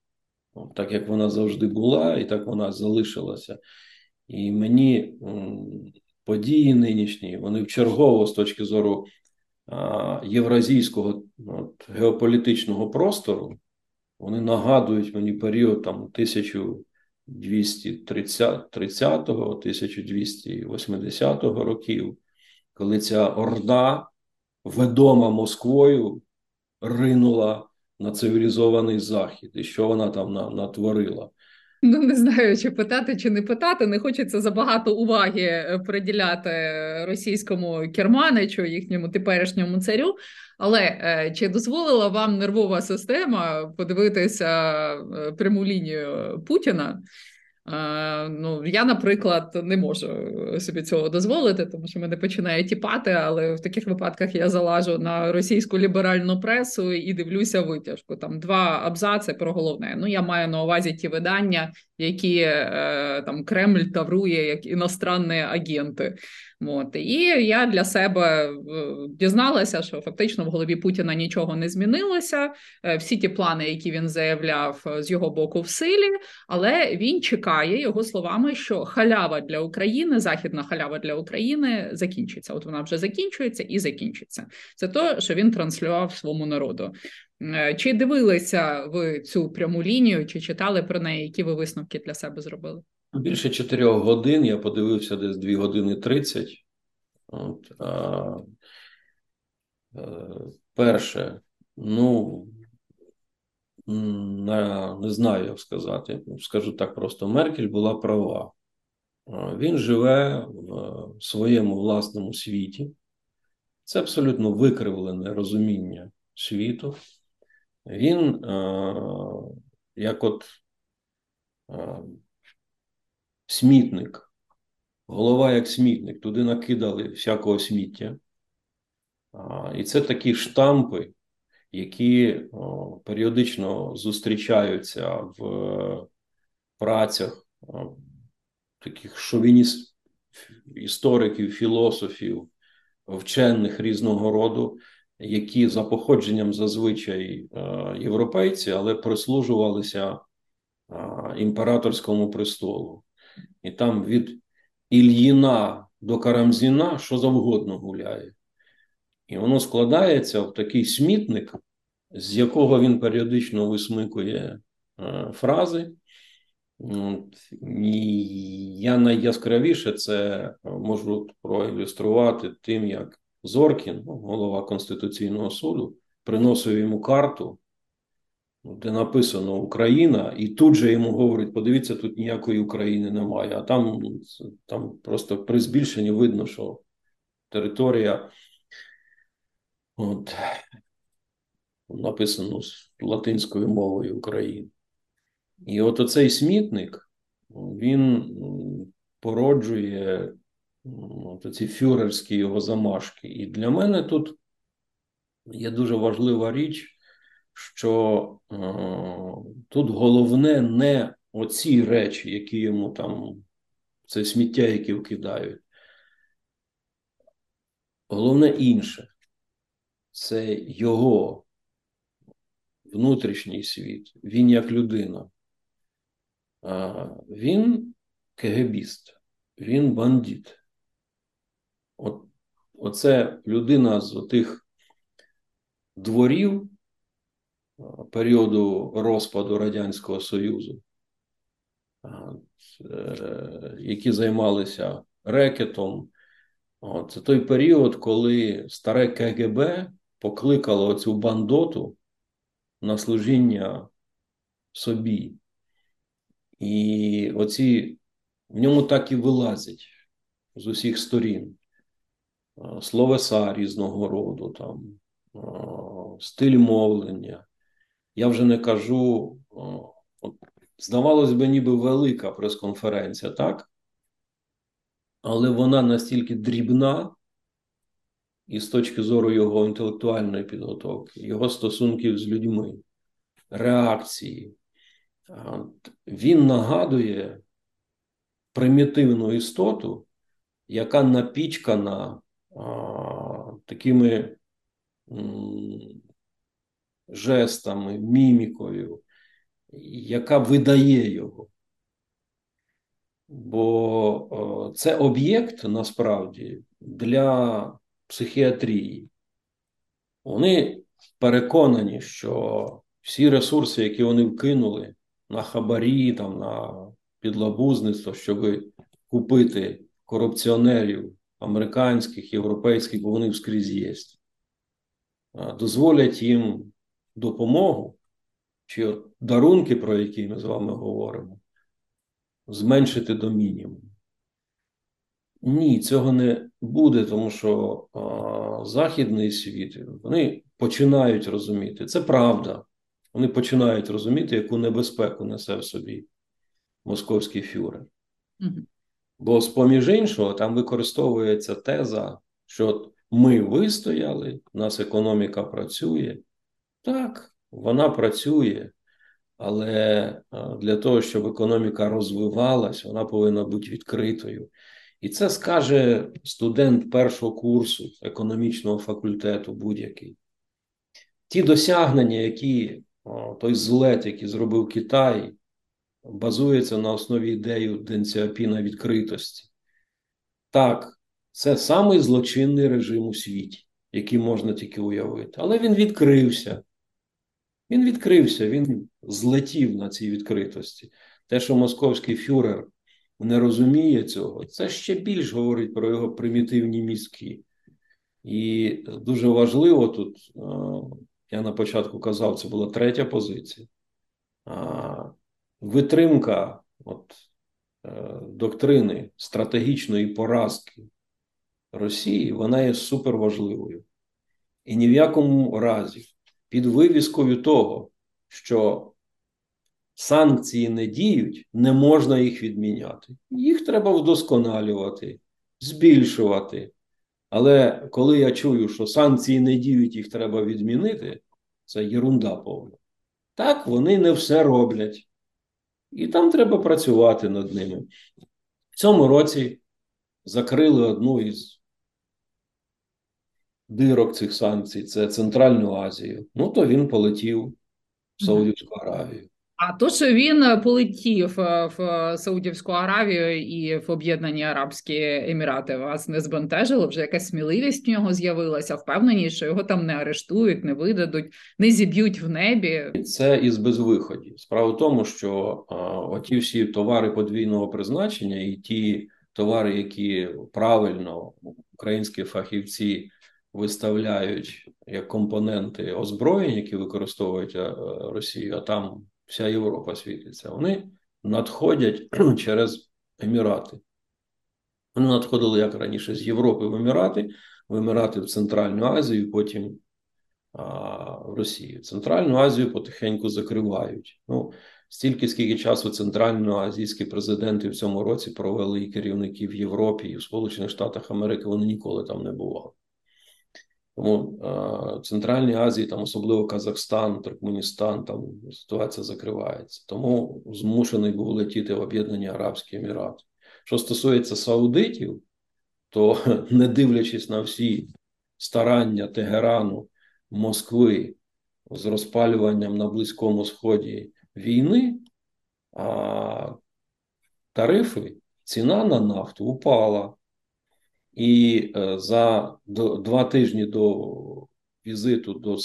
так як вона завжди була, і так вона залишилася. І мені події нинішні, вони вчергово з точки зору євразійського от, геополітичного простору, вони нагадують мені період там 1230 1280 років, коли ця орда, ведома Москвою, ринула на цивілізований захід, і що вона там натворила. Ну, не знаю, чи питати, чи не питати. Не хочеться забагато уваги е, приділяти російському керманичу, їхньому теперішньому царю. Але е, чи дозволила вам нервова система подивитися е, пряму лінію Путіна? Ну, Я, наприклад, не можу собі цього дозволити, тому що мене починає тіпати, але в таких випадках я залажу на російську ліберальну пресу і дивлюся витяжку. Там два абзаци про головне. Ну, я маю на увазі ті видання, які е, там Кремль таврує як іностранні агенти. От. І я для себе е, дізналася, що фактично в голові Путіна нічого не змінилося. Е, всі ті плани, які він заявляв з його боку в силі, але він чекає його словами, що халява для України, західна халява для України закінчиться. От вона вже закінчується і закінчиться. Це то, що він транслював своєму народу. Чи дивилися ви цю пряму лінію, чи читали про неї? Які ви висновки для себе зробили? Більше чотирьох годин я подивився десь 2 години 30. От, а, е, Перше, ну не, не знаю, як сказати. Скажу так просто: Меркель була права. Він живе в своєму власному світі. Це абсолютно викривлене розуміння світу. Він, як от смітник, голова як смітник, туди накидали всякого сміття. І це такі штампи, які періодично зустрічаються в працях таких шовініст істориків, філософів, вчених різного роду, які за походженням зазвичай європейці, але прислужувалися імператорському престолу. І там від Ільїна до Карамзіна що завгодно гуляє. І воно складається в такий смітник, з якого він періодично висмикує е, фрази. І я найяскравіше це можу проілюструвати тим, як Зоркін, голова Конституційного суду, приносив йому карту де написано Україна, і тут же йому говорять: подивіться, тут ніякої України немає. А там там просто при збільшенні видно, що територія от, написано латинською мовою України. І от оцей смітник він породжує ці фюрерські його замашки. І для мене тут є дуже важлива річ що е, тут головне не оці речі, які йому там, це сміття, які вкидають. Головне інше це його внутрішній світ, він як людина. Він кегебіст, він бандит. От, Оце людина з тих дворів, періоду розпаду Радянського Союзу, е, які займалися рекетом. Це той період, коли старе КГБ покликало цю бандоту на служіння собі. І оці в ньому так і вилазять з усіх сторін. Словеса різного роду, там, стиль мовлення, я вже не кажу, здавалось би, ніби велика прес-конференція, так? Але вона настільки дрібна, і з точки зору його інтелектуальної підготовки, його стосунків з людьми, реакції, він нагадує примітивну істоту, яка напічкана такими жестами, мімікою, яка видає його. Бо це об'єкт насправді для психіатрії. Вони переконані, що всі ресурси, які вони вкинули на хабарі, там, на підлабузництво, щоб купити корупціонерів американських, європейських, бо вони вскрізь є, дозволять їм допомогу чи дарунки, про які ми з вами говоримо, зменшити до мінімуму. Ні, цього не буде, тому що а, західний світ вони починають розуміти. Це правда. Вони починають розуміти, яку небезпеку несе в собі московський фюрер. Угу. Бо, з поміж іншого, там використовується теза, що ми вистояли, у нас економіка працює. Так, вона працює, але для того, щоб економіка розвивалась, вона повинна бути відкритою. І це скаже студент першого курсу економічного факультету будь-який. Ті досягнення, які той злет, який зробив Китай, базується на основі ідеї Денціапіна відкритості. Так, це самий злочинний режим у світі, який можна тільки уявити. Але він відкрився. Він відкрився, він злетів на цій відкритості. Те, що московський фюрер не розуміє цього, це ще більш говорить про його примітивні мізки. І дуже важливо тут, я на початку казав, це була третя позиція. Витримка от, е, доктрини стратегічної поразки Росії, вона є суперважливою. І ні в якому разі під вивіскою того, що санкції не діють, не можна їх відміняти. Їх треба вдосконалювати, збільшувати. Але коли я чую, що санкції не діють, їх треба відмінити, це єрунда повна. Так, вони не все роблять. І там треба працювати над ними. В цьому році закрили одну із дирок цих санкцій це Центральну Азію. Ну, то він полетів в Саудівську Аравію. А то, що він е, полетів е, в Саудівську Аравію і в Об'єднані Арабські Емірати, вас не збентежило? Вже якась сміливість в нього з'явилася, впевнені, що його там не арештують, не видадуть, не зіб'ють в небі. Це із безвиходів. Справа в тому, що а, оті всі товари подвійного призначення, і ті товари, які правильно українські фахівці виставляють як компоненти озброєнь, які використовують Росію, а там вся Європа світиться, вони надходять через Емірати. Вони надходили як раніше з Європи в Емірати, в Емірати в Центральну Азію, потім а, в Росію. Центральну Азію потихеньку закривають. Ну, Стільки, скільки часу центральноазійські президенти в цьому році провели і керівники в Європі і в Сполучених Штатах Америки, вони ніколи там не бували. Тому в Центральній Азії, там особливо Казахстан, Туркменістан, там ситуація закривається. Тому змушений був летіти в Об'єднані Арабські Емірати. Що стосується саудитів, то не дивлячись на всі старання Тегерану, Москви з розпалюванням на Близькому Сході війни, а тарифи, ціна на нафту упала. І е, за два тижні до візиту до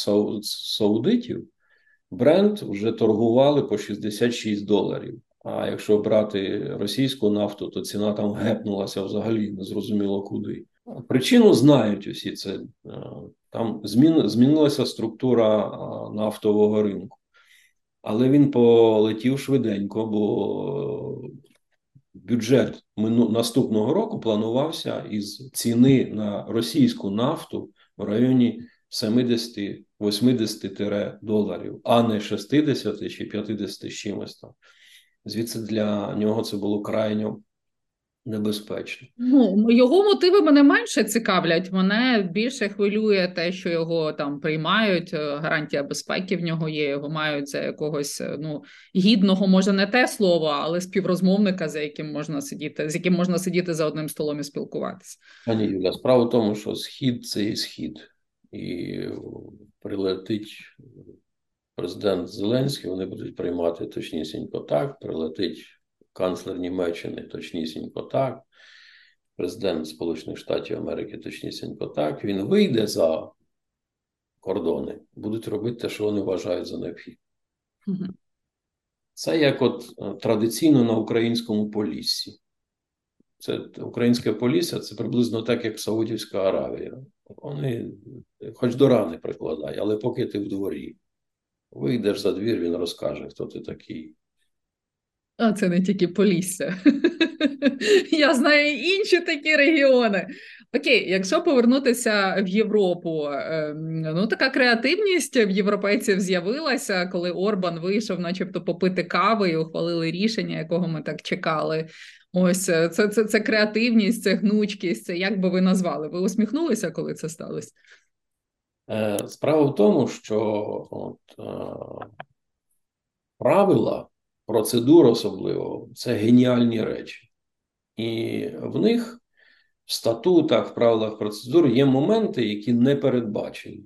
саудитів бренд вже торгували по 66 доларів. А якщо брати російську нафту, то ціна там гепнулася взагалі незрозуміло куди. Причину знають усі це. Е, там змін, змінилася структура нафтового ринку, але він полетів швиденько, бо бюджет наступного року планувався із ціни на російську нафту в районі 70-80 доларів, а не 60 чи 50 чимось там. Звідси для нього це було крайньо небезпечно. Ну його мотиви мене менше цікавлять. Мене більше хвилює те, що його там приймають. Е, гарантія безпеки в нього є. Його мають за якогось е, ну гідного, може не те слово, але співрозмовника, за яким можна сидіти, з яким можна сидіти за одним столом і спілкуватися. Пані Юля, справа в тому, що схід це і схід, і прилетить президент Зеленський, вони будуть приймати точнісінько так, прилетить канцлер Німеччини точнісінько так, президент Сполучених Штатів Америки точнісінько так. Він вийде за кордони, будуть робити те, що вони вважають за необхідне. Це як от е, традиційно на українському поліссі. Це українське полісся це приблизно так, як Саудівська Аравія. Вони хоч до рани прикладає, але поки ти в дворі, вийдеш за двір, він розкаже, хто ти такий. А це не тільки Полісся. Я знаю інші такі регіони. Окей, якщо повернутися в Європу, ем, ну така креативність в європейців з'явилася, коли Орбан вийшов, начебто, попити кави і ухвалили рішення, якого ми так чекали. Ось це це, це креативність, це гнучкість. Це як би ви назвали? Ви усміхнулися, коли це сталося? Е, справа в тому, що от, е, правила, процедура особливо це геніальні речі. І в них в статутах, в правилах процедур є моменти, які не передбачені.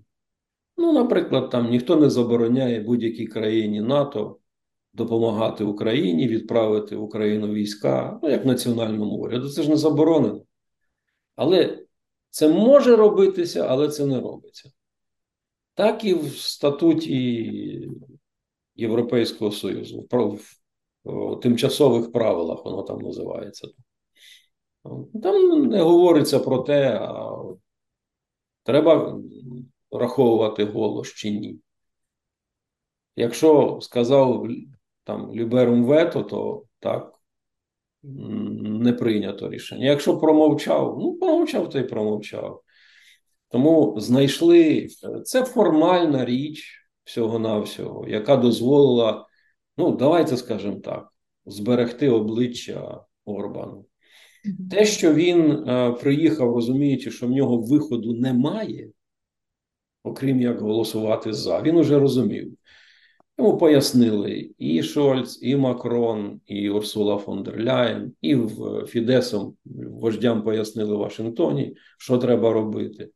Ну, наприклад, там ніхто не забороняє будь-якій країні НАТО допомагати Україні, відправити в Україну війська, ну, як національному уряду. Це ж не заборонено. Але це може робитися, але це не робиться. Так і в статуті Європейського Союзу, в тимчасових правилах воно там називається. Там не говориться про те, а треба враховувати голос чи ні. Якщо сказав там Люберум вето, то так не прийнято рішення. Якщо промовчав, ну промовчав, то й промовчав. Тому знайшли це формальна річ всього-навсього, яка дозволила, ну, давайте скажемо так, зберегти обличчя Орбану. Те, що він е, приїхав, розуміючи, що в нього виходу немає, окрім як голосувати за, він уже розумів. Йому пояснили і Шольц, і Макрон, і Урсула фон дер Ляєн, і в Фідесом вождям пояснили в Вашингтоні, що треба робити.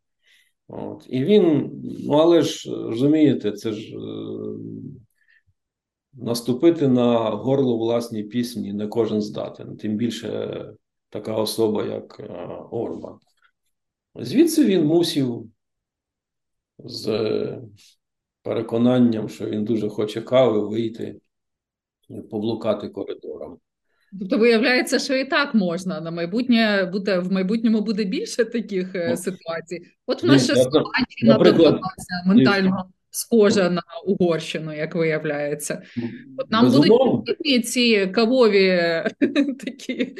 От. І він, ну але ж розумієте, це ж е, наступити на горло власній пісні не кожен здатен, тим більше така особа, як е, Орбан. Звідси він мусів з переконанням, що він дуже хоче кави вийти і поблукати коридором. Тобто виявляється, що і так можна на майбутнє буде в майбутньому буде більше таких е, ну, ситуацій. От в нас ще Словаччина ментально схожа на Угорщину, як виявляється. От нам Безумовно. будуть ці кавові такі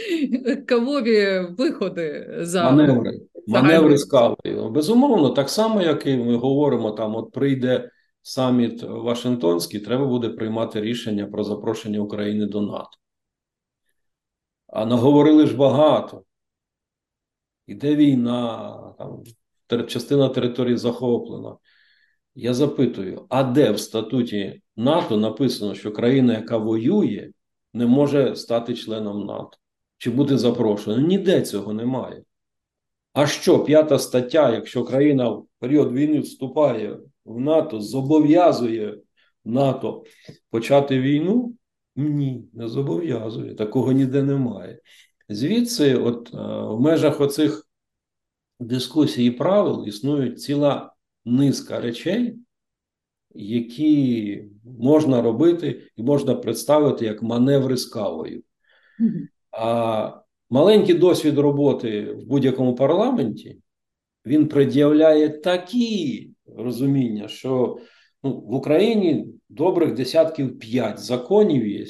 кавові виходи за маневри. Маневри з кавою. Безумовно, так само, як і ми говоримо, там от прийде саміт Вашингтонський, треба буде приймати рішення про запрошення України до НАТО. А наговорили ж багато. Іде війна, там частина території захоплена. Я запитую: а де в статуті НАТО написано, що країна, яка воює, не може стати членом НАТО? Чи бути запрошеною? Ніде цього немає. А що п'ята стаття, якщо країна в період війни вступає в НАТО, зобов'язує НАТО почати війну? Ні, не зобов'язує. Такого ніде немає. Звідси, от е, в межах оцих дискусій і правил існують ціла низка речей, які можна робити і можна представити як маневри з кавою. А маленький досвід роботи в будь-якому парламенті він пред'являє такі розуміння, що ну, в Україні добрих десятків п'ять законів є,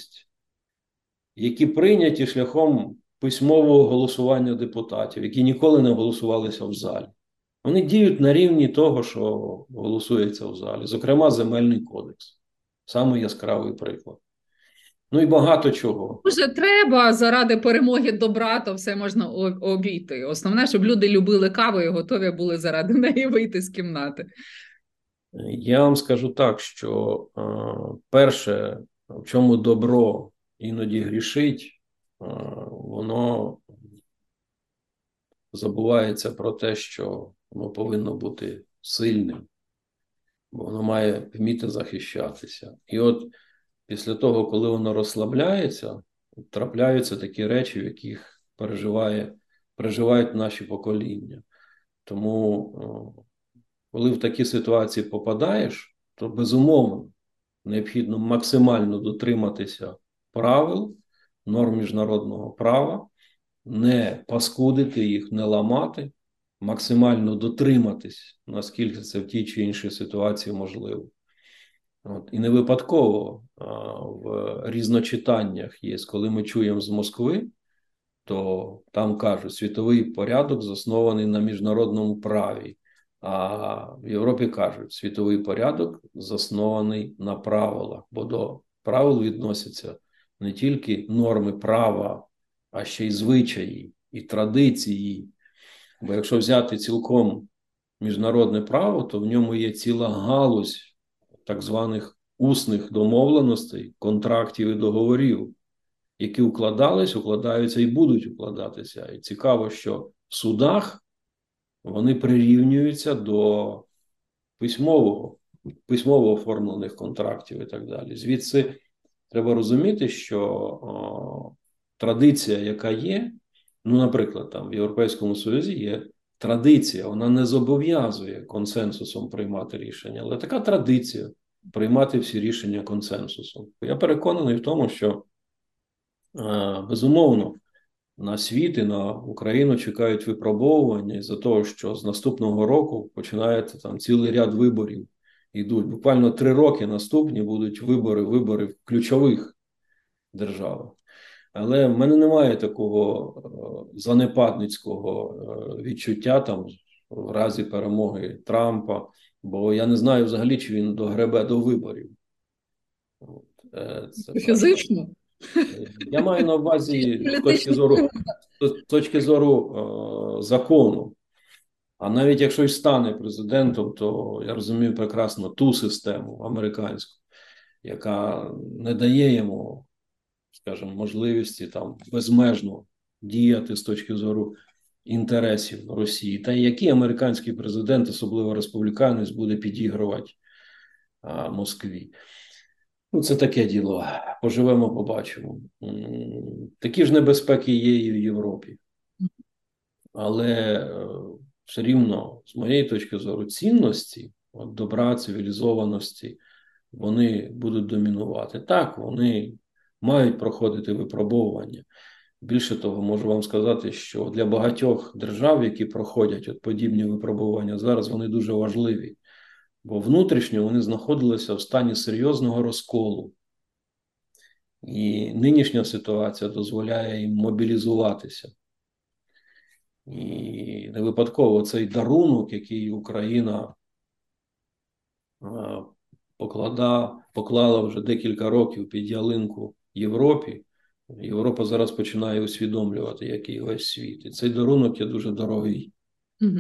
які прийняті шляхом письмового голосування депутатів, які ніколи не голосувалися в залі. Вони діють на рівні того, що голосується в залі, зокрема, земельний кодекс. Саме яскравий приклад. Ну і багато чого. Може, треба заради перемоги добра, то все можна обійти. Основне, щоб люди любили каву і готові були заради неї вийти з кімнати. Я вам скажу так, що е, перше, в чому добро іноді грішить, е, воно забувається про те, що воно повинно бути сильним. бо воно має вміти захищатися. І от після того, коли воно розслабляється, трапляються такі речі, в яких переживає, переживають наші покоління. Тому, коли в такі ситуації попадаєш, то безумовно необхідно максимально дотриматися правил, норм міжнародного права, не паскудити їх, не ламати, максимально дотриматись, наскільки це в тій чи іншій ситуації можливо. От. І не випадково а, в різночитаннях є, коли ми чуємо з Москви, то там кажуть, світовий порядок заснований на міжнародному праві. А в Європі кажуть, світовий порядок заснований на правилах, бо до правил відносяться не тільки норми права, а ще й звичаї і традиції. Бо якщо взяти цілком міжнародне право, то в ньому є ціла галузь так званих усних домовленостей, контрактів і договорів, які укладались, укладаються і будуть укладатися. І цікаво, що в судах вони прирівнюються до письмового, письмово оформлених контрактів і так далі. Звідси треба розуміти, що о, традиція, яка є, ну, наприклад, там в Європейському Союзі є традиція, вона не зобов'язує консенсусом приймати рішення, але така традиція приймати всі рішення консенсусом. Я переконаний в тому, що безумовно на світ і на Україну чекають випробовування із-за того, що з наступного року починається там цілий ряд виборів. Йдуть буквально три роки наступні будуть вибори, вибори в ключових державах. Але в мене немає такого занепадницького відчуття там в разі перемоги Трампа, бо я не знаю взагалі, чи він догребе до виборів. Е, це Фізично? Я маю на увазі з точки зору з точки зору е, закону. А навіть якщо й стане президентом, то я розумію прекрасно ту систему американську, яка не дає йому, скажімо, можливості там безмежно діяти з точки зору інтересів Росії, та який американський президент, особливо республіканець, буде підігрувати а, Москві. Ну, це таке діло. Поживемо, побачимо. Такі ж небезпеки є і в Європі. Але е, все рівно, з моєї точки зору, цінності, от добра, цивілізованості, вони будуть домінувати. Так, вони мають проходити випробовування. Більше того, можу вам сказати, що для багатьох держав, які проходять от подібні випробування зараз, вони дуже важливі, бо внутрішньо вони знаходилися в стані серйозного розколу. І нинішня ситуація дозволяє їм мобілізуватися. І не випадково цей дарунок, який Україна поклада, поклала вже декілька років під ялинку Європі. Європа зараз починає усвідомлювати, який весь світ. І цей дарунок є дуже дорогий. Угу.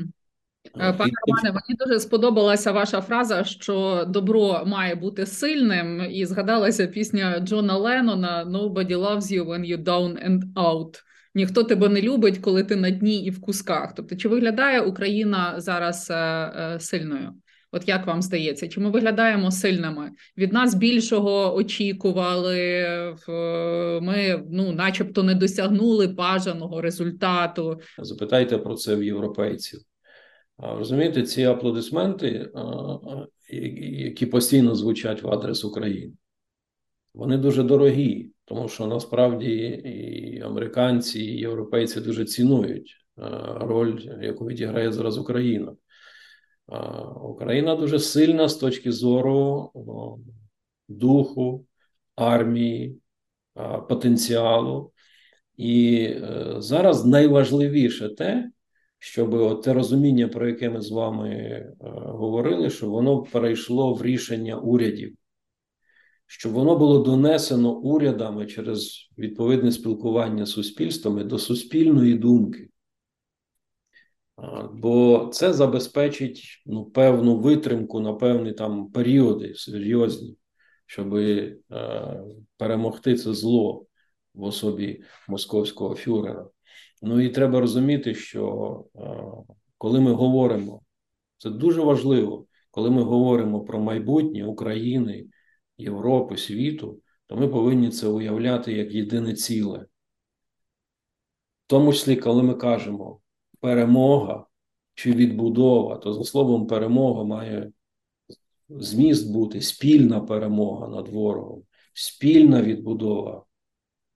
Пане Романе, мені дуже сподобалася ваша фраза, що добро має бути сильним, і згадалася пісня Джона Леннона «Nobody loves you when you're down and out». Ніхто тебе не любить, коли ти на дні і в кусках. Тобто, чи виглядає Україна зараз е, е, сильною? От як вам здається, чи ми виглядаємо сильними? Від нас більшого очікували, ми ну, начебто, не досягнули бажаного результату. Запитайте про це в європейців. Розумієте, ці аплодисменти, які постійно звучать в адрес України, вони дуже дорогі, тому що насправді і американці, і європейці дуже цінують роль, яку відіграє зараз Україна. Україна дуже сильна з точки зору духу, армії, потенціалу. І е, зараз найважливіше те, щоб от те розуміння, про яке ми з вами е, говорили, щоб воно перейшло в рішення урядів, щоб воно було донесено урядами через відповідне спілкування з суспільствами до суспільної думки. Бо це забезпечить ну, певну витримку на певні там періоди серйозні, щоб е, перемогти це зло в особі московського фюрера. Ну і треба розуміти, що е, коли ми говоримо, це дуже важливо, коли ми говоримо про майбутнє України, Європи, світу, то ми повинні це уявляти як єдине ціле. В тому числі, коли ми кажемо перемога чи відбудова, то за словом перемога має зміст бути спільна перемога над ворогом, спільна відбудова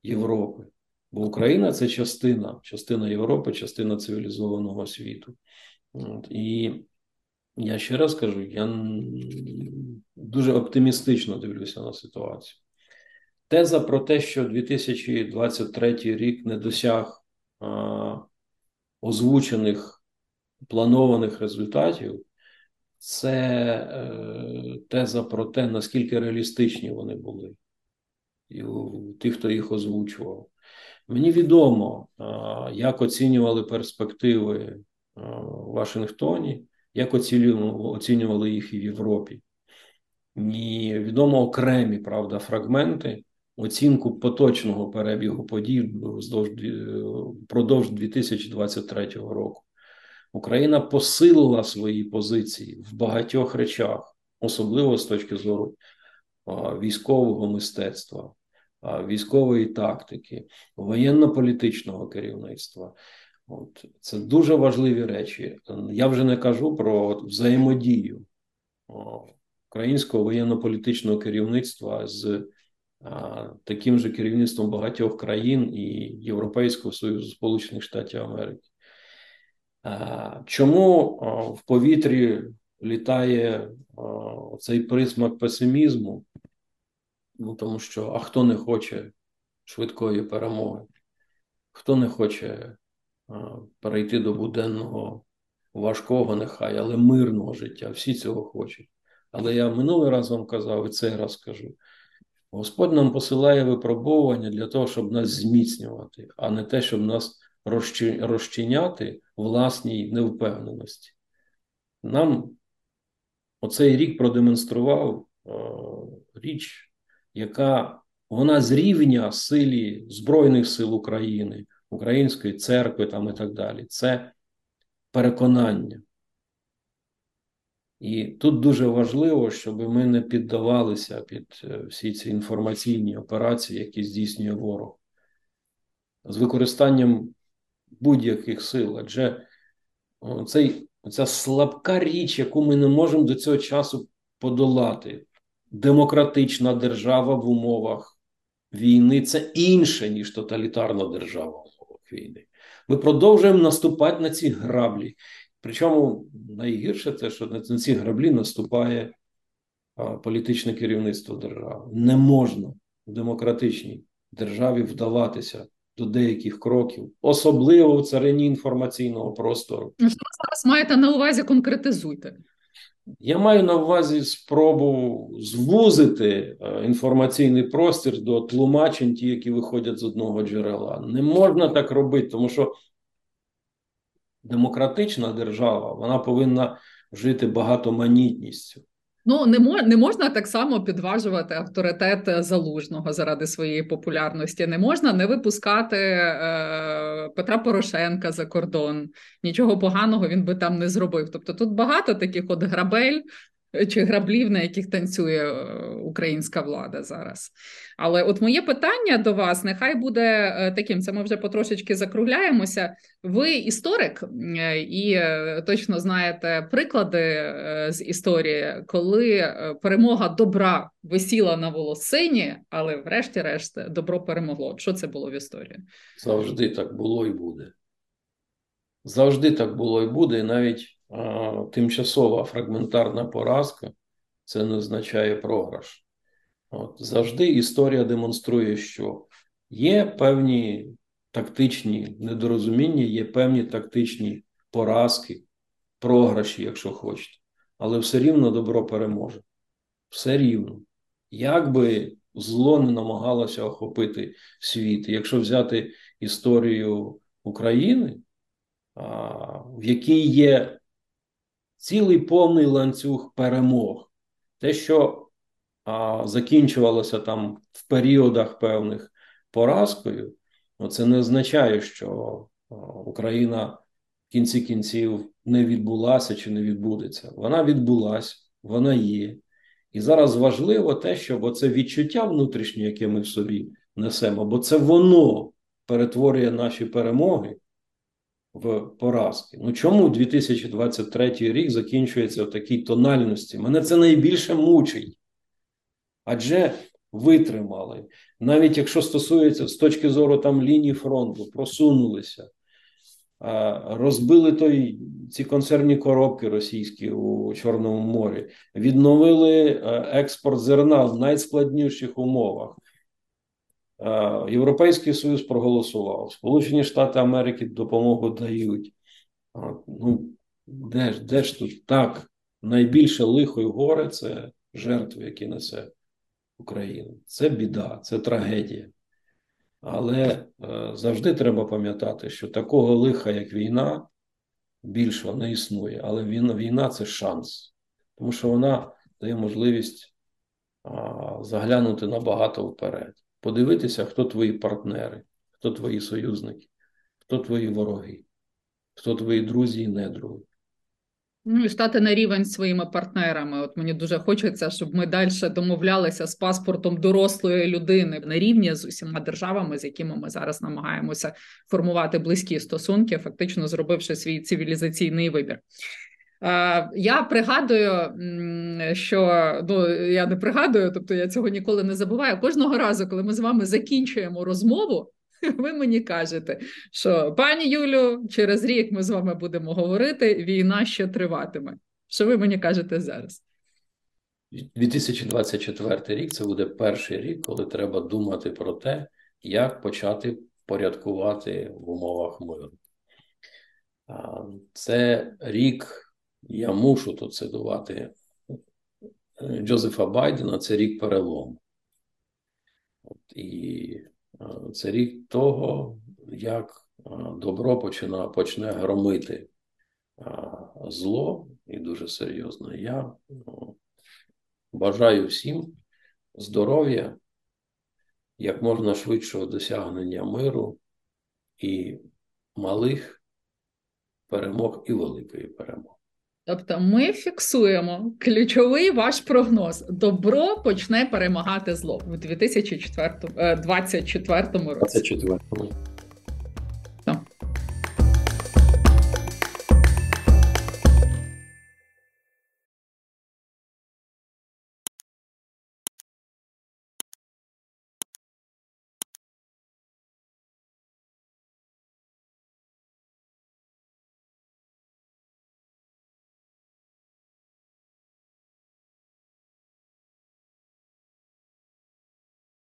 Європи. Бо Україна це частина, частина Європи, частина цивілізованого світу. От, І я ще раз кажу, я дуже оптимістично дивлюся на ситуацію. Теза про те, що 2023 рік не досяг а, озвучених планованих результатів, це е, теза про те, наскільки реалістичні вони були, і у тих, хто їх озвучував. Мені відомо, як оцінювали перспективи в Вашингтоні як оцінювали їх і в Європі. І відомо окремі правда, фрагменти оцінку поточного перебігу подій впродовж 2023 року. Україна посилила свої позиції в багатьох речах, особливо з точки зору військового мистецтва, військової тактики, воєнно-політичного керівництва. От Це дуже важливі речі. Я вже не кажу про взаємодію українського воєнно-політичного керівництва з таким же керівництвом багатьох країн і Європейського Союзу Сполучених Штатів Америки. Чому в повітрі літає цей присмак песимізму? Ну, Тому що а хто не хоче швидкої перемоги? Хто не хоче перейти до буденного важкого, нехай, але мирного життя. Всі цього хочуть. Але я минулий раз вам казав і цей раз кажу: Господь нам посилає випробовування для того, щоб нас зміцнювати, а не те, щоб нас розчиняти власній невпевненості. Нам оцей рік продемонстрував е, річ, яка вона з рівня силі Збройних сил України, Української церкви там і так далі. Це переконання. І тут дуже важливо, щоб ми не піддавалися під е, всі ці інформаційні операції, які здійснює ворог, з використанням будь-яких сил. Адже цей, ця слабка річ, яку ми не можемо до цього часу подолати, демократична держава в умовах війни це інше, ніж тоталітарна держава війни. Ми продовжуємо наступати на ці граблі. Причому найгірше те, що на ці граблі наступає політичне керівництво держави. Не можна в демократичній державі вдаватися до деяких кроків, особливо в царині інформаційного простору. Що ви зараз маєте на увазі конкретизуйте? Я маю на увазі спробу звузити е, інформаційний простір до тлумачень, ті, які виходять з одного джерела. Не можна так робити, тому що демократична держава вона повинна жити багатоманітністю. Ну не мож, не можна так само підважувати авторитет залужного заради своєї популярності. Не можна не випускати е, Петра Порошенка за кордон. Нічого поганого він би там не зробив. Тобто тут багато таких от грабель чи граблів, на яких танцює е, українська влада зараз. Але от моє питання до вас нехай буде е, таким: це ми вже потрошечки закругляємося. Ви історик е, і точно знаєте приклади з історії, коли перемога добра висіла на волосині, але, врешті-решт, добро перемогло. Що це було в історії? Завжди так було і буде. Завжди так було і буде, і навіть тимчасова фрагментарна поразка це не означає програш. От, Завжди історія демонструє, що є певні тактичні недорозуміння, є певні тактичні поразки, програші, якщо хочете. Але все рівно добро переможе. Все рівно. Як би зло не намагалося охопити світ, якщо взяти історію України, в якій є цілий повний ланцюг перемог. Те, що а, закінчувалося там в періодах певних поразкою, ну, це не означає, що Україна в кінці кінців не відбулася чи не відбудеться. Вона відбулася, вона є. І зараз важливо те, щоб оце відчуття внутрішнє, яке ми в собі несемо, бо це воно перетворює наші перемоги в поразки. Ну чому 2023 рік закінчується в такій тональності? Мене це найбільше мучить. Адже витримали. Навіть якщо стосується з точки зору там лінії фронту, просунулися, розбили той, ці консервні коробки російські у Чорному морі, відновили експорт зерна в найскладніших умовах. Європейський Союз проголосував, Сполучені Штати Америки допомогу дають. Ну, де ж де ж тут так? Найбільше лихо і горе це жертви, які несе Україна. Це біда, це трагедія. Але е, завжди треба пам'ятати, що такого лиха, як війна, більшого не існує. Але війна, війна це шанс, тому що вона дає можливість а, заглянути набагато вперед, подивитися, хто твої партнери, хто твої союзники, хто твої вороги, хто твої друзі і недруги. Ну і стати на рівень своїми партнерами. От мені дуже хочеться, щоб ми далі домовлялися з паспортом дорослої людини на рівні з усіма державами, з якими ми зараз намагаємося формувати близькі стосунки, фактично зробивши свій цивілізаційний вибір. Я пригадую, що ну я не пригадую, тобто я цього ніколи не забуваю. Кожного разу, коли ми з вами закінчуємо розмову, ви мені кажете, що пані Юлю, через рік ми з вами будемо говорити, війна ще триватиме. Що ви мені кажете зараз? 2024 рік це буде перший рік, коли треба думати про те, як почати порядкувати в умовах миру. Це рік, я мушу тут цитувати е, Джозефа Байдена, це рік перелому. І це рік того, як добро почина, почне громити зло і дуже серйозно. Я ну, бажаю всім здоров'я, як можна швидшого досягнення миру і малих перемог і великої перемоги. Тобто ми фіксуємо ключовий ваш прогноз: добро почне перемагати зло в 2024 році. 24